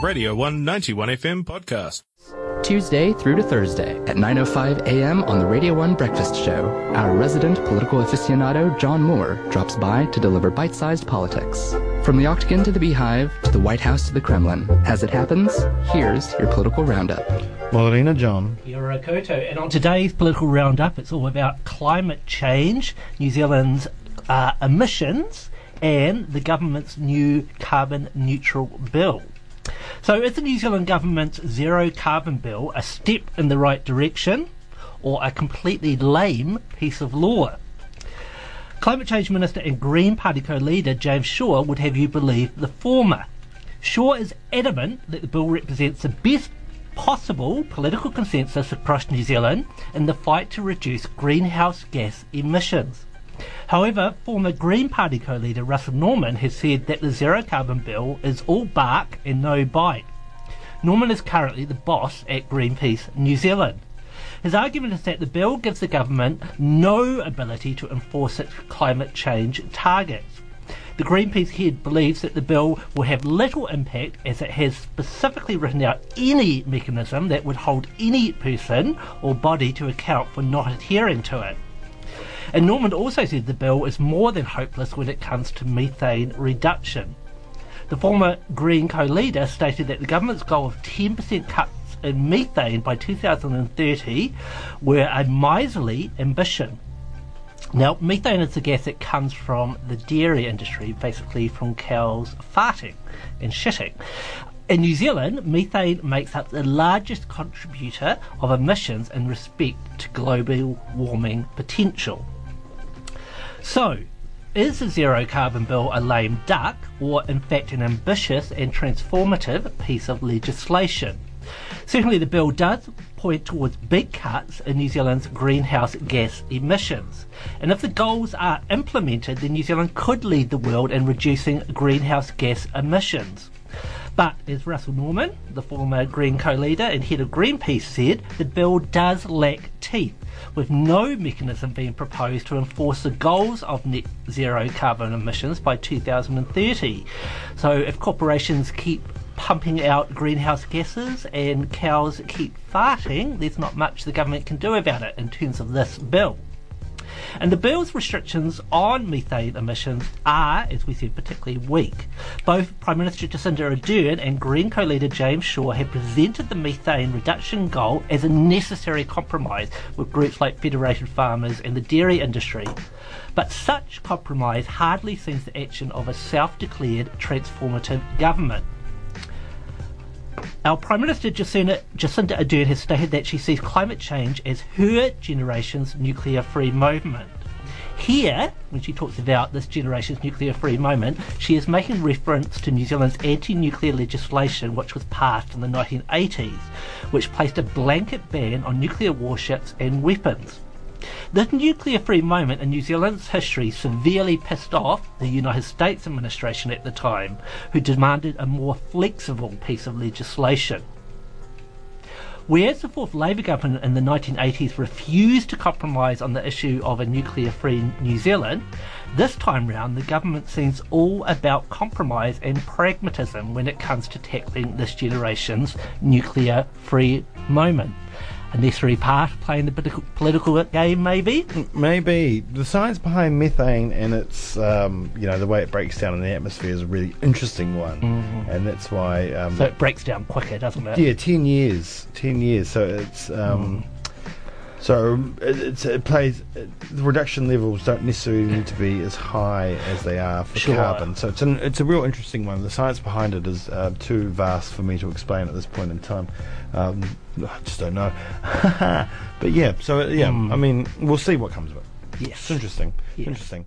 Radio 191 FM podcast. Tuesday through to Thursday at 9.05 a.m. on the Radio 1 Breakfast Show, our resident political aficionado John Moore drops by to deliver bite-sized politics. From the Octagon to the Beehive, to the White House to the Kremlin. As it happens, here's your political roundup. Morena John. Kia Koto. And on today's political roundup, it's all about climate change, New Zealand's uh, emissions, and the government's new carbon neutral bill. So, is the New Zealand government's zero carbon bill a step in the right direction or a completely lame piece of law? Climate Change Minister and Green Party co leader James Shaw would have you believe the former. Shaw is adamant that the bill represents the best possible political consensus across New Zealand in the fight to reduce greenhouse gas emissions. However, former Green Party co-leader Russell Norman has said that the zero carbon bill is all bark and no bite. Norman is currently the boss at Greenpeace New Zealand. His argument is that the bill gives the government no ability to enforce its climate change targets. The Greenpeace head believes that the bill will have little impact as it has specifically written out any mechanism that would hold any person or body to account for not adhering to it. And Norman also said the bill is more than hopeless when it comes to methane reduction. The former Green co leader stated that the government's goal of 10% cuts in methane by 2030 were a miserly ambition. Now, methane is the gas that comes from the dairy industry, basically from cows farting and shitting. In New Zealand, methane makes up the largest contributor of emissions in respect to global warming potential. So, is the zero carbon bill a lame duck or in fact an ambitious and transformative piece of legislation? Certainly, the bill does point towards big cuts in New Zealand's greenhouse gas emissions. And if the goals are implemented, then New Zealand could lead the world in reducing greenhouse gas emissions. But as Russell Norman, the former Green co leader and head of Greenpeace, said, the bill does lack teeth, with no mechanism being proposed to enforce the goals of net zero carbon emissions by 2030. So if corporations keep pumping out greenhouse gases and cows keep farting, there's not much the government can do about it in terms of this bill. And the bill's restrictions on methane emissions are, as we said, particularly weak. Both Prime Minister Jacinda Ardern and Green co-leader James Shaw have presented the methane reduction goal as a necessary compromise with groups like Federated Farmers and the dairy industry. But such compromise hardly seems the action of a self-declared transformative government. Our Prime Minister Jacinda, Jacinda Ardern has stated that she sees climate change as her generation's nuclear free moment. Here, when she talks about this generation's nuclear free moment, she is making reference to New Zealand's anti nuclear legislation, which was passed in the 1980s, which placed a blanket ban on nuclear warships and weapons. This nuclear free moment in New Zealand's history severely pissed off the United States administration at the time, who demanded a more flexible piece of legislation. Whereas the fourth Labour government in the 1980s refused to compromise on the issue of a nuclear free New Zealand, this time round the government seems all about compromise and pragmatism when it comes to tackling this generation's nuclear free moment a necessary part playing the political, political game, maybe? Maybe. The science behind methane and its, um, you know, the way it breaks down in the atmosphere is a really interesting one. Mm-hmm. And that's why. Um, so it breaks down quicker, doesn't it? Yeah, 10 years. 10 years. So it's. Um, mm. So it, it plays. The reduction levels don't necessarily need to be as high as they are for sure. carbon. So it's an, it's a real interesting one. The science behind it is uh, too vast for me to explain at this point in time. Um, I just don't know. but yeah, so yeah, mm. I mean, we'll see what comes of it. Yes, it's interesting. Yes. Interesting.